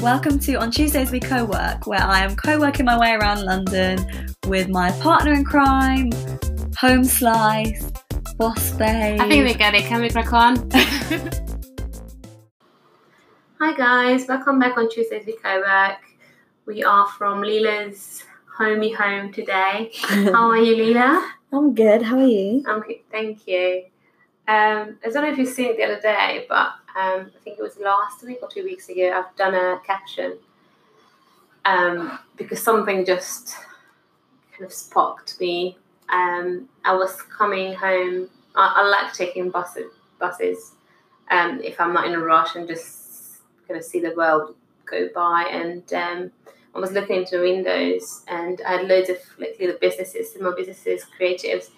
Welcome to On Tuesdays We Co work, where I am co working my way around London with my partner in crime, Home Slice, Boss Babe. I think we get it. Can we crack on? Hi guys, welcome back on Tuesdays We Co work. We are from Leela's homey home today. How are you, Leela? I'm good, how are you? I'm good, thank you. Um, I don't know if you've seen it the other day, but um, I think it was last week or two weeks ago. I've done a caption um, because something just kind of sparked me. Um, I was coming home. I, I like taking buses. Buses, um, if I'm not in a rush and just kind of see the world go by. And um, I was looking into windows, and I had loads of like little businesses, small businesses, creatives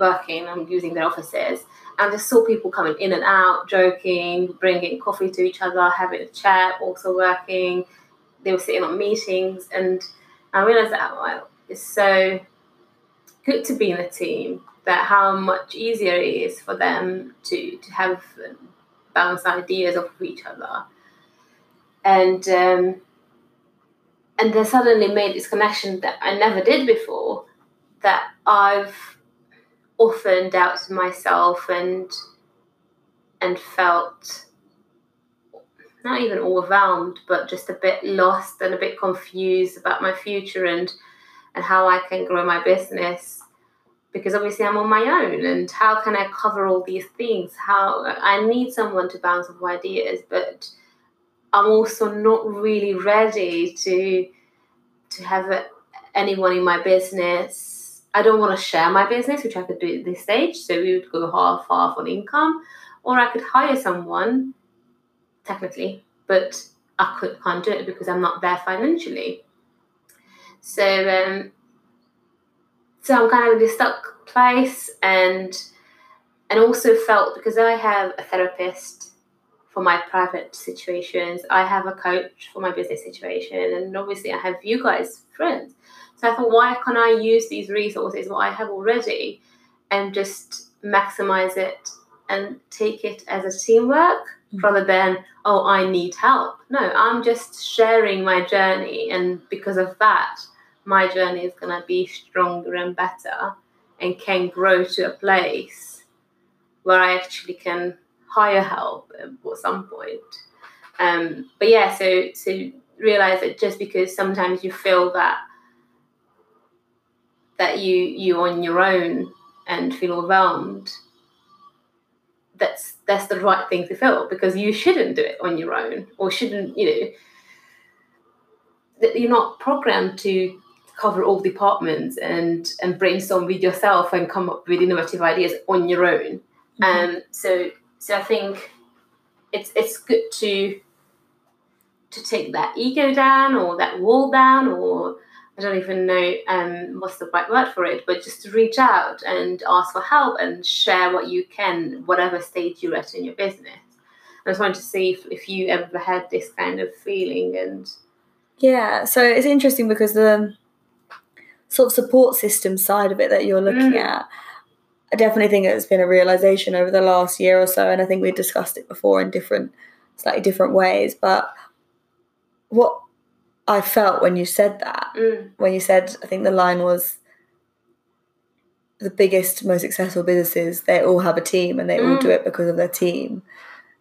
working. I'm using their offices and just saw people coming in and out, joking, bringing coffee to each other, having a chat, also working. They were sitting on meetings, and I realized that well, it's so good to be in a team. That how much easier it is for them to to have bounce ideas off of each other, and um, and then suddenly made this connection that I never did before. That I've often doubted myself and and felt not even overwhelmed but just a bit lost and a bit confused about my future and and how I can grow my business. Because obviously I'm on my own and how can I cover all these things? How I need someone to bounce off ideas but I'm also not really ready to to have anyone in my business I don't want to share my business, which I could do at this stage. So we would go half half on income, or I could hire someone, technically, but I could, can't do it because I'm not there financially. So um, so I'm kind of in this stuck place, and and also felt because I have a therapist for my private situations, I have a coach for my business situation, and obviously I have you guys friends. So I thought, why can't I use these resources, what I have already, and just maximize it and take it as a teamwork mm-hmm. rather than, oh, I need help. No, I'm just sharing my journey. And because of that, my journey is going to be stronger and better and can grow to a place where I actually can hire help at some point. Um, but yeah, so to realize that just because sometimes you feel that that you you on your own and feel overwhelmed that's that's the right thing to feel because you shouldn't do it on your own or shouldn't you know that you're not programmed to cover all departments and and brainstorm with yourself and come up with innovative ideas on your own mm-hmm. um so so i think it's it's good to to take that ego down or that wall down or I don't even know um, what's the right word for it, but just to reach out and ask for help and share what you can, whatever stage you're at in your business. I just wanted to see if, if you ever had this kind of feeling and yeah, so it's interesting because the sort of support system side of it that you're looking mm. at, I definitely think it's been a realization over the last year or so, and I think we discussed it before in different, slightly different ways. But what I felt when you said that. Mm. When you said, I think the line was, the biggest, most successful businesses, they all have a team and they mm. all do it because of their team.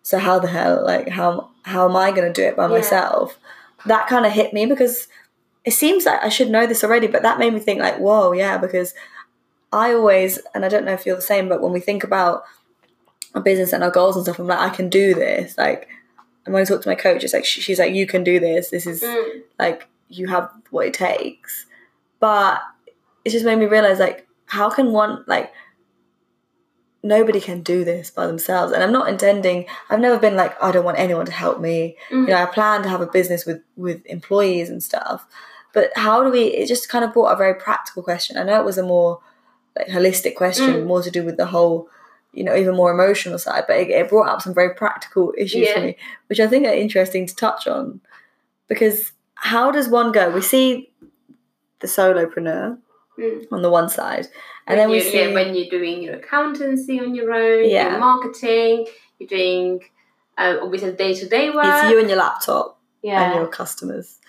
So how the hell, like, how how am I going to do it by yeah. myself? That kind of hit me because it seems like I should know this already, but that made me think like, whoa, yeah, because I always, and I don't know if you're the same, but when we think about our business and our goals and stuff, I'm like, I can do this. Like, and when I talk to my coach, it's like she's like, "You can do this. This is mm. like you have what it takes." But it just made me realize like, how can one like nobody can do this by themselves and i'm not intending i've never been like i don't want anyone to help me mm-hmm. you know i plan to have a business with with employees and stuff but how do we it just kind of brought a very practical question i know it was a more like holistic question mm. more to do with the whole you know even more emotional side but it, it brought up some very practical issues yeah. for me which i think are interesting to touch on because how does one go we see the solopreneur mm. on the one side and when then we you, see yeah, when you're doing your accountancy on your own yeah. your marketing you're doing uh, obviously day-to-day work it's you and your laptop yeah. and your customers.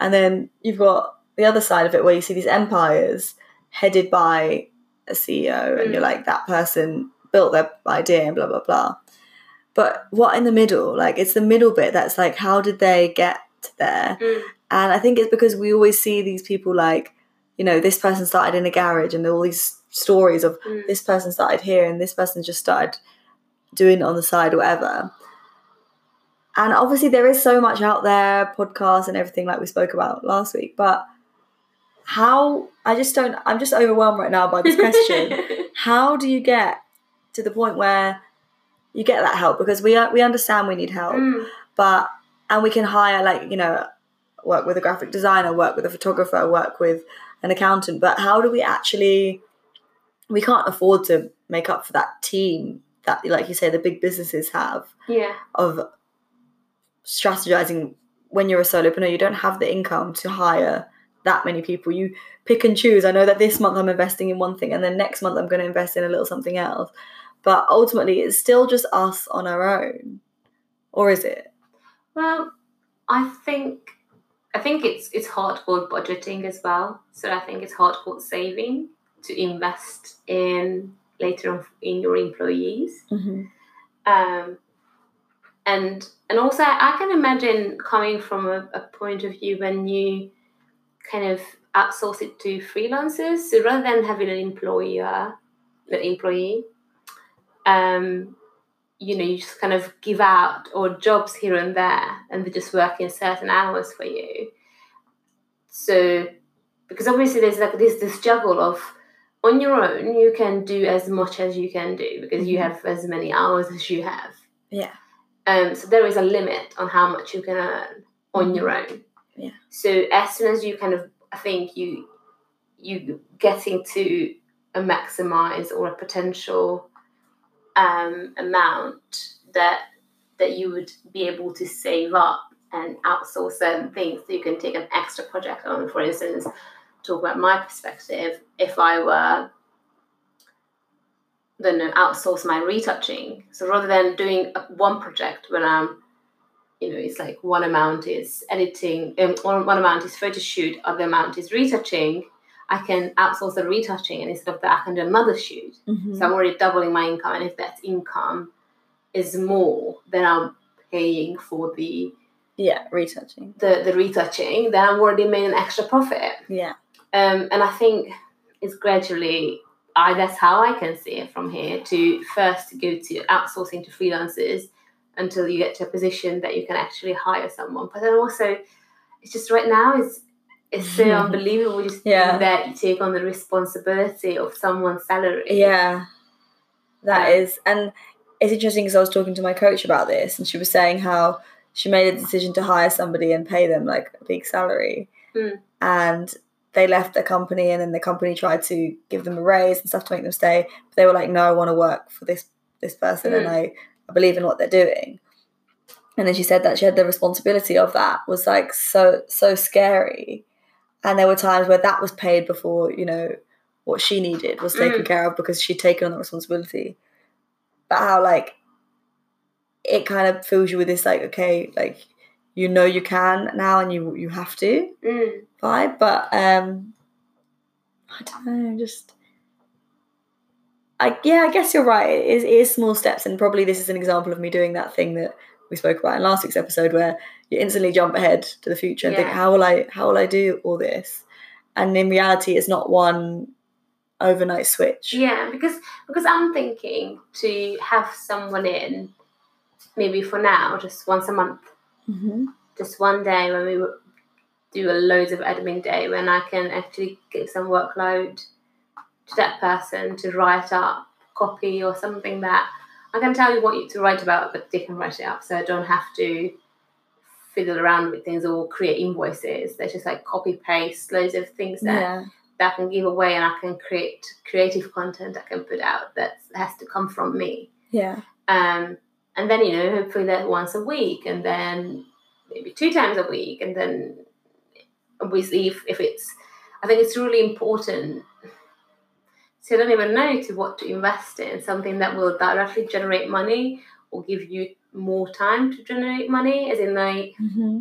And then you've got the other side of it where you see these empires headed by a CEO, and Mm. you're like, that person built their idea and blah, blah, blah. But what in the middle? Like, it's the middle bit that's like, how did they get there? Mm. And I think it's because we always see these people like, you know, this person started in a garage, and all these stories of Mm. this person started here and this person just started doing it on the side or whatever. And obviously, there is so much out there, podcasts and everything, like we spoke about last week. But how, I just don't, I'm just overwhelmed right now by this question. how do you get to the point where you get that help? Because we, are, we understand we need help, Mm. but, and we can hire, like, you know, work with a graphic designer, work with a photographer, work with an accountant. But how do we actually, we can't afford to make up for that team that, like you say, the big businesses have Yeah. of strategizing when you're a solopreneur you don't have the income to hire that many people you pick and choose i know that this month i'm investing in one thing and then next month i'm going to invest in a little something else but ultimately it's still just us on our own or is it Well, I think I think it's it's hard hardcore budgeting as well. So I think it's hard hardcore saving to invest in later on in your employees. Um, and and also I can imagine coming from a, a point of view when you kind of outsource it to freelancers. So rather than having an employer, an employee, um, you know, you just kind of give out or jobs here and there, and they just work in certain hours for you. So, because obviously there's like this this juggle of on your own you can do as much as you can do because you Mhm. have as many hours as you have. Yeah. Um. So there is a limit on how much you can earn on your own. Yeah. So as soon as you kind of, I think you you getting to a maximize or a potential um, amount that that you would be able to save up and outsource certain things so you can take an extra project on. For instance, talk about my perspective. If I were then outsource my retouching. So rather than doing one project when I'm, you know, it's like one amount is editing, um, one, one amount is photo shoot, other amount is retouching. I can outsource the retouching, and instead of that, I can do another shoot. Mhm. So I'm already doubling my income, and if that income is more than I'm paying for the yeah retouching the, the retouching, then I've already made an extra profit. yeah Um, and I think it's gradually, I that's how I can see it from here. To first go to outsourcing to freelancers until you get to a position that you can actually hire someone. But then also, it's just right now it's it's so unbelievable just Yeah. that you take on the responsibility of someone's salary. yeah that Um, is and it's interesting because i was talking to my coach about this and she was saying how she made a decision to hire somebody and pay them like a big salary Mm. and they left the company and then the company tried to give them a raise and stuff to make them stay but they were like no i want to work for this this person and Mm. I, I believe in what they're doing and then she said that she had the responsibility of that was like so so scary and there were times where that was paid before you know what she needed was taken Mm. care of because she'd taken on the responsibility but how like it kind of fills you with this like okay like you know you can now and you you have to Mm. vibe but um i don't know just I, yeah, I guess you're right. It is, it is small steps, and probably this is an example of me doing that thing that we spoke about in last week's episode, where you instantly jump ahead to the future and think, "How will I? How will I do all this?" And in reality, it's not one overnight switch. Yeah, because because I'm thinking to have someone in, maybe for now, just once a month, hmm just one day when we do a loads of admin day when I can actually give some workload to that person to write up copy or something that I can tell you what you to write about, but they can write it up, so I don't have to fiddle around with things or create invoices. There's just like copy paste loads of things that Yeah, that I can give away and I can create creative content I can put out that has to come from me. yeah, Um, and then, you know, hopefully that once a week and then maybe two times a week. And then obviously, if, if it's, I think it's really important. So I don't even know to what to invest in, something that will directly generate money or give you more time to generate money, as in like hmm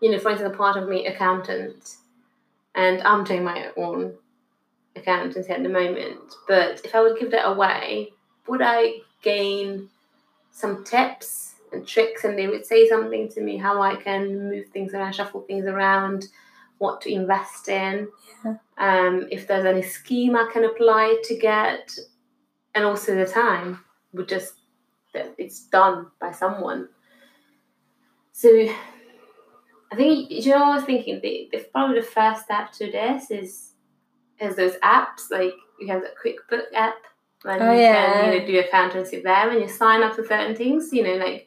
you know, for instance, a part of me accountant, and I'm doing my own accountancy at the moment. But if I would give that away, would I gain some tips and tricks? And they would say something to me how I can move things around, shuffle things around, what to invest in. Yeah. Um, if there's any scheme I can apply to get, and also the time would just that it's done by someone. So I think you know I was thinking the, the probably the first step to this is is those apps like you have the QuickBook app when Oh, you yeah. can you know do accountancy there when you sign up for certain things you know like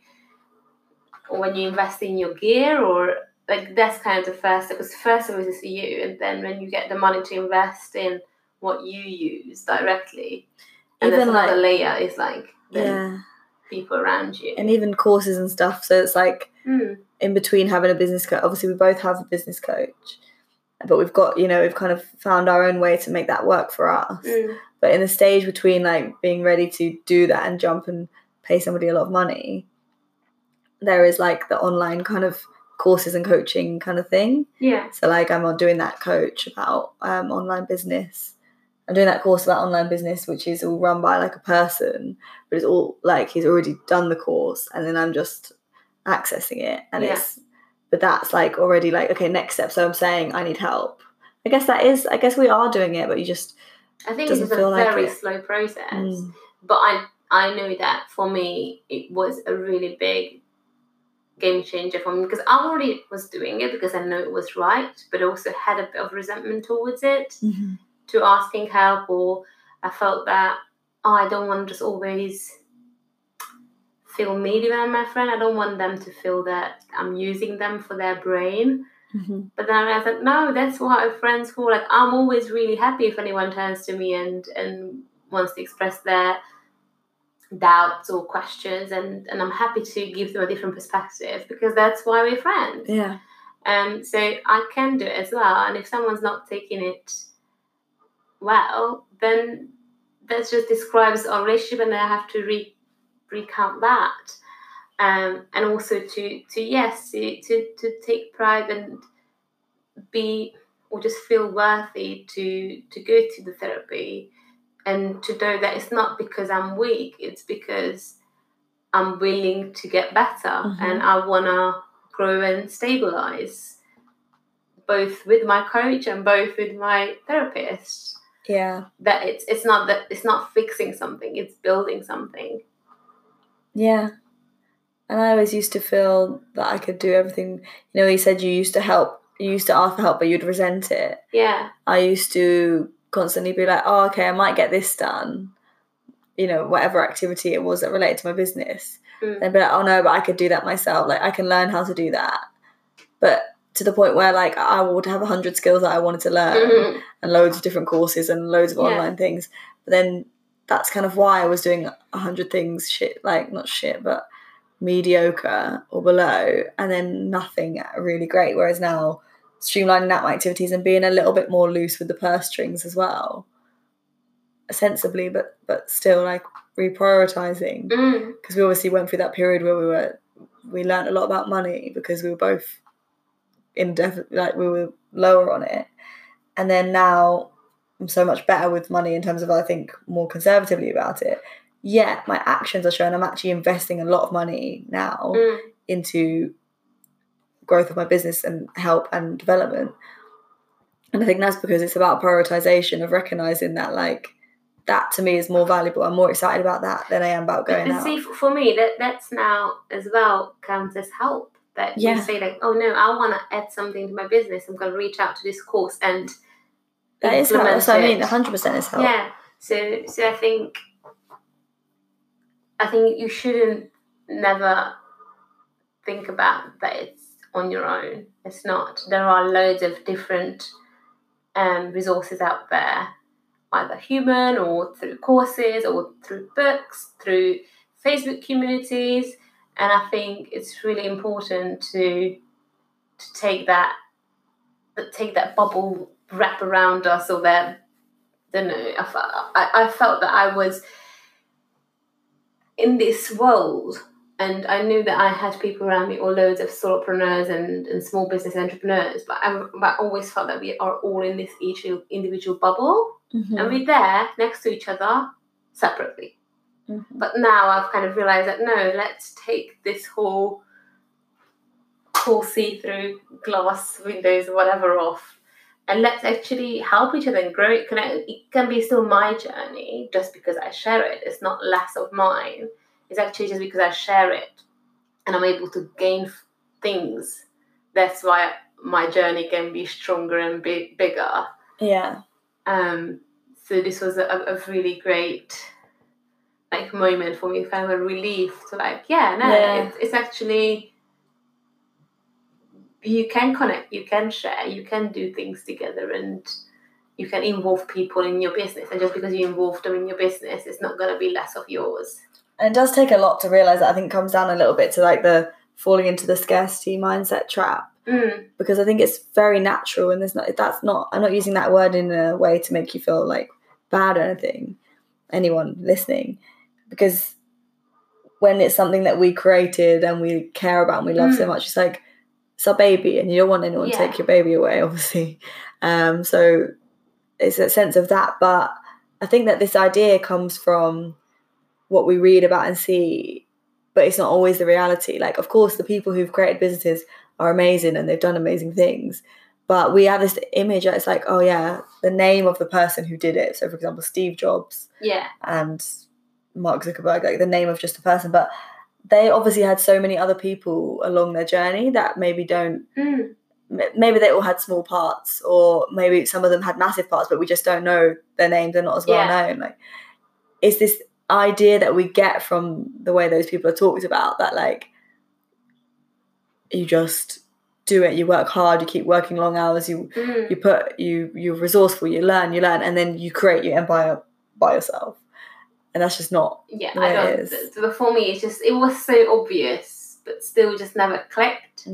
or when you invest in your gear or like that's kind of the first step because first all is for you and then when you get the money to invest in what you use directly and Even, like- layer is like the Yeah. people around you And even courses and stuff. So it's like Mm, in between having a business coach. Obviously, we both have a business coach, but we've got you know we've kind of found our own way to make that work for us. mm, But in the stage between like being ready to do that and jump and pay somebody a lot of money, there is like the online kind of courses and coaching kind of thing. yeah So like I'm on doing that coach about um, online business. I'm doing that course about online business, which is all run by like a person, but it's all like he's already done the course, and then I'm just accessing it, and Yeah. it's. But that's like already like okay, next step. So I'm saying I need help. I guess that is. I guess we are doing it, but you just. I think it's a like very it. slow process. Mm. But I I know that for me it was a really big game changer for me because I already was doing it because I know it was right, but also had a bit of resentment towards it to asking help or I felt that oh, I don't want to just always feel needy when my friend. I don't want them to feel that I'm using them for their brain. Mhm. But then I realized no, that's what our friends for. Like I'm always really happy if anyone turns to me and and wants to express their doubts or questions and and I'm happy to give them a different perspective because that's why we're friends. Yeah. Um so I can do it as well. And if someone's not taking it well, then that just describes our relationship and I have to re- recount that. Um, and also to to yes to, to to take pride and be or just feel worthy to to go to the therapy and to know that it's not because I'm weak it's because I'm willing to get better Mhm. and I wanna grow and stabilize both with my coach and both with my therapist Yeah. that it's it's not that it's not fixing something it's building something Yeah. And I always used to feel that I could do everything. You know, you said you used to help, you used to ask for help, but you'd resent it. yeah I used to constantly be like, oh, okay, I might get this done. You know, whatever activity it was that related to my business. Mm. And be like, oh no, but I could do that myself. Like, I can learn how to do that. But to the point where, like, I would have a hundred skills that I wanted to learn Mhm. and loads of different courses and loads of Yeah. online things. But then that's kind of why I was doing a hundred things shit, like not shit, but mediocre or below, and then nothing really great. Whereas now, streamlining out my activities and being a little bit more loose with the purse strings as well, sensibly, but but still like reprioritizing Mm. because we obviously went through that period where we were we learned a lot about money because we were both in indefinitely like we were lower on it and then now i'm so much better with money in terms of i think more conservatively about it yet my actions are showing i'm actually investing a lot of money now Mm. into growth of my business and help and development and i think that's because it's about prioritization of recognizing that like that to me is more valuable i'm more excited about that than i am about going but out see, for me, that that's now as well counts as help. That Yeah. you say like, oh no, I want to add something to my business. I'm going to reach out to this course and That is help. That's what I mean. 100% is help. Yeah. So so I think I think you shouldn't never think about that it's on your own. It's not. There are loads of different um, resources out there, either human or through courses or through books, through Facebook communities. And I think it's really important to to take that take that bubble wrap around us or that don't know. I, I, I felt that I was in this world and I knew that I had people around me, or loads of solopreneurs and, and small business entrepreneurs, but I, but I always felt that we are all in this each individual bubble, Mhm. and we're there next to each other separately. Mhm. But now I've kind of realized that no, let's take this whole whole see-through glass windows, whatever, off, and let's actually help each other and grow it. Can I, it can be still my journey just because I share it. It's not less of mine. It's actually just because I share it, and I'm able to gain things. That's why my journey can be stronger and big, bigger. Yeah. Um, so this was a, a really great like moment for me, kind of a relief to like, yeah, no, Yeah. It's, it's actually you can connect, you can share, you can do things together, and you can involve people in your business. And just because you involve them in your business, it's not going to be less of yours. And it does take a lot to realize that. I think it comes down a little bit to like the falling into the scarcity mindset trap. Mm, because I think it's very natural and there's not that's not I'm not using that word in a way to make you feel like bad or anything anyone listening. Because when it's something that we created and we care about and we love so Mm. much it's like it's our baby and you don't want anyone to take your baby away obviously. Um so it's a sense of that. But I think that this idea comes from what we read about and see but it's not always the reality like of course the people who've created businesses are amazing and they've done amazing things. But we have this image that it's like, oh yeah, the name of the person who did it. So for example, Steve Jobs yeah, and Mark Zuckerberg, like the name of just a person. But they obviously had so many other people along their journey that maybe don't mm, maybe they all had small parts or maybe some of them had massive parts but we just don't know their names they're not as well Yeah. known like it's this idea that we get from the way those people are talked about that like you just do it you work hard you keep working long hours you mm. you put you you're resourceful you learn you learn and then you create your empire by yourself and that's just not yeah. the I don't. is. th- th- For me, it's just it was so obvious, but still just never clicked.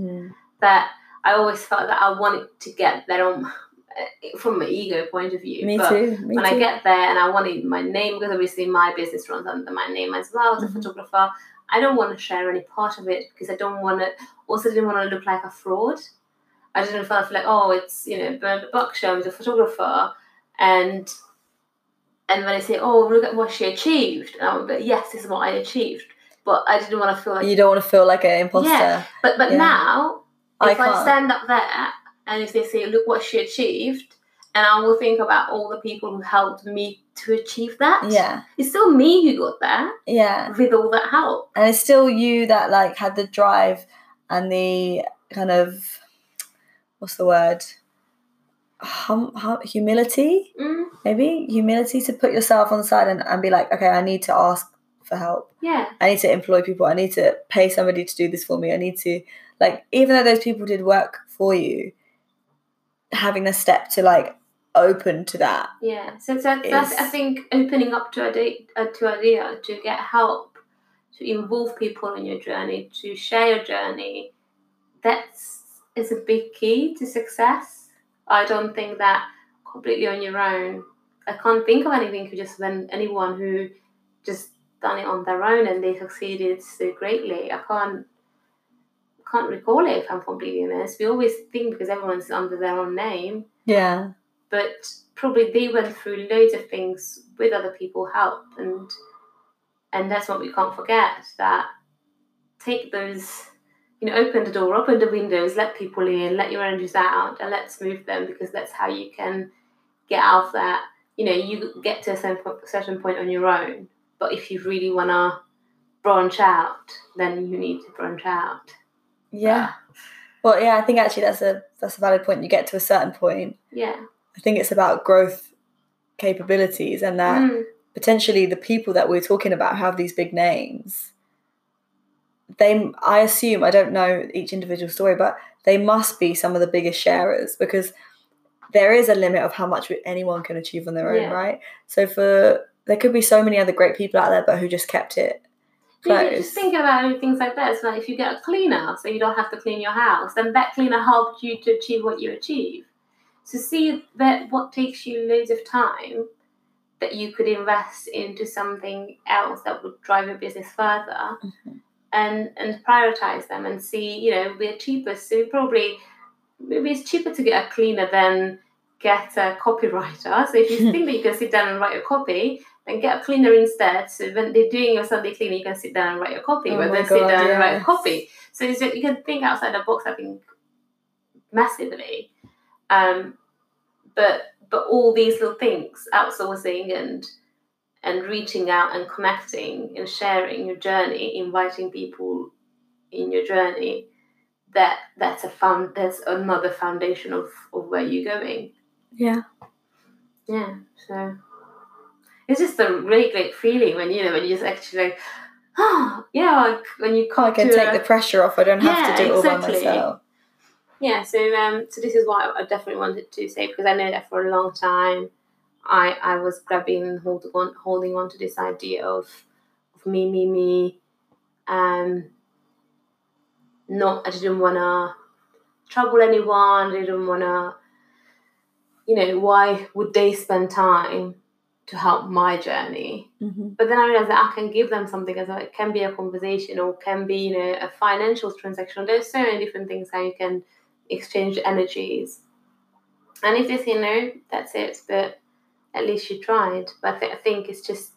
that I always felt that I wanted to get there on from an ego point of view. me but too me when too I get there and I wanted my name, because obviously my business runs under my name as well as a Mhm. photographer, I don't want to share any part of it because I don't want to. Also, didn't want to look like a fraud. I didn't feel like oh, it's you know Bernard Bucksham is a photographer, and and when I say oh look at what she achieved, and I would be yes, this is what I achieved, but I didn't want to feel like you don't want to feel like an imposter Yeah. But but Yeah. now, I if I, can't. stand up there and if they say, "Look what she achieved," and I will think about all the people who helped me to achieve that. yeah. It's still me who got there yeah. with all that help. and it's still you that like had the drive and the kind of what's the word? Hum, hum, humility Mm, maybe? Humility to put yourself on the side and, and be like okay i need to ask for help. Yeah, i need to employ people. I need to pay somebody to do this for me. I need to like even though those people did work for you having the step to like open to that yeah. So that, that's I think opening up to idea, uh, to idea to get help, to involve people in your journey, to share your journey. That's is a big key to success. I don't think that completely on your own. I can't think of anything who just when anyone who just done it on their own and they succeeded so greatly. I can't can't recall it if I'm completely honest. We always think because everyone's under their own name, yeah. But probably they went through loads of things with other people help and and that's what we can't forget that take those you know open the door open the windows let people in let your energies out and let's move them because that's how you can get out of that. You know you get to a certain certain point on your own but if you really want to branch out then you need to branch out yeah well yeah i think actually that's a that's a valid point you get to a certain point yeah I think it's about growth capabilities and that Mm, potentially the people that we're talking about have these big names. They, I assume, I don't know each individual story, but they must be some of the biggest sharers because there is a limit of how much anyone can achieve on their own, Yeah. right? So for there could be so many other great people out there, but who just kept it Yeah, just think about things like that. So if you get a cleaner, so you don't have to clean your house, then that cleaner helped you to achieve what you achieve. So see that what takes you loads of time that you could invest into something else that would drive your business further. Mhm. and and prioritize them and see you know we're cheaper so probably maybe it's cheaper to get a cleaner than get a copywriter so if you think that you can sit down and write a copy then get a cleaner instead. So when they're doing your sunday cleaning you can sit down and write your copy. Oh my than sit God, down and write a copy. So it's just, you can think outside the box i think massively. Um but but all these little things outsourcing and and reaching out and connecting and sharing your journey inviting people in your journey that that's a found that's another foundation of of where you're going. Yeah. yeah so it's just a really great feeling when you know when you just actually like oh yeah like when you come I can take a- the pressure off. I don't have to do it all by myself. yeah so um so this is what i definitely wanted to say because i know that for a long time i i was grabbing and holding on holding on to this idea of of me me me um not i didn't want to trouble anyone i didn't want to you know why would they spend time to help my journey hmm but then I realized that I can give them something as well. It can be a conversation or can be, you know, a financial transaction. There's so many different things how you can exchange energies. And if they say no, that's it. But at least you tried. But I, th- I think it's just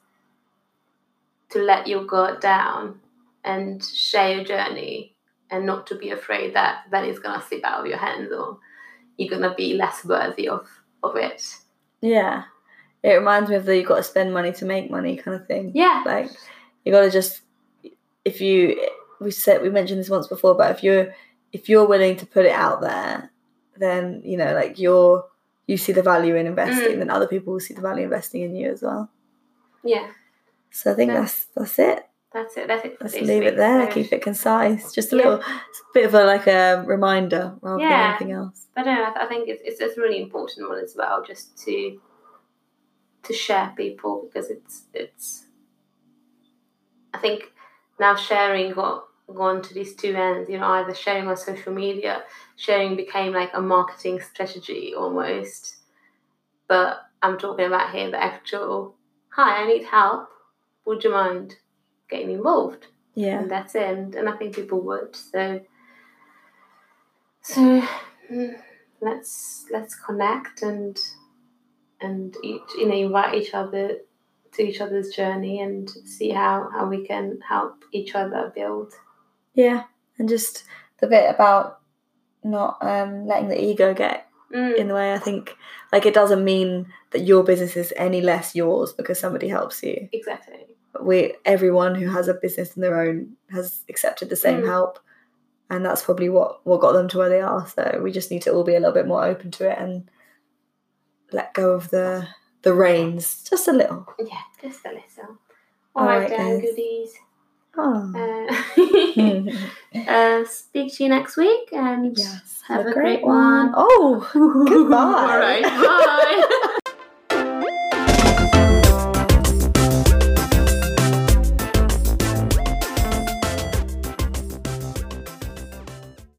to let your guard down and share your journey and not to be afraid that then it's gonna slip out of your hands or you're gonna be less worthy of, of it. Yeah. It reminds me of the you've got to spend money to make money kind of thing. Yeah. Like you got to just if you we said we mentioned this once before, but if you're if you're willing to put it out there, then you know like you're you see the value in investing, Mm. then other people will see the value in investing in you as well. Yeah. So I think Yeah. that's that's it. That's it. That's it. for Let's this leave it there. Keep it concise. Just a Yeah. little bit of a like a reminder rather than anything else. But no, I, th- I think it's, it's it's a really important one as well, just to to share people because it's it's. I think now sharing got gone to these two ends. You know, either sharing on social media, sharing became like a marketing strategy almost. But I'm talking about here the actual. Hi, I need help. Would you mind getting involved? Yeah. and that's it. And, and I think people would. So, so mm, let's let's connect and and each you know invite each other to each other's journey and see how how we can help each other build. Yeah. And just the bit about not um, letting the ego get Mm, in the way. I think like it doesn't mean that your business is any less yours because somebody helps you. exactly. We everyone who has a business in their own has accepted the same Mm. help, and that's probably what what got them to where they are. So we just need to all be a little bit more open to it and let go of the the reins just a little. Yeah, just a little. All All right, right, then, goodies. Oh. Uh, uh, speak to you next week and yes, have, a great, one. Oh, goodbye. All right, bye.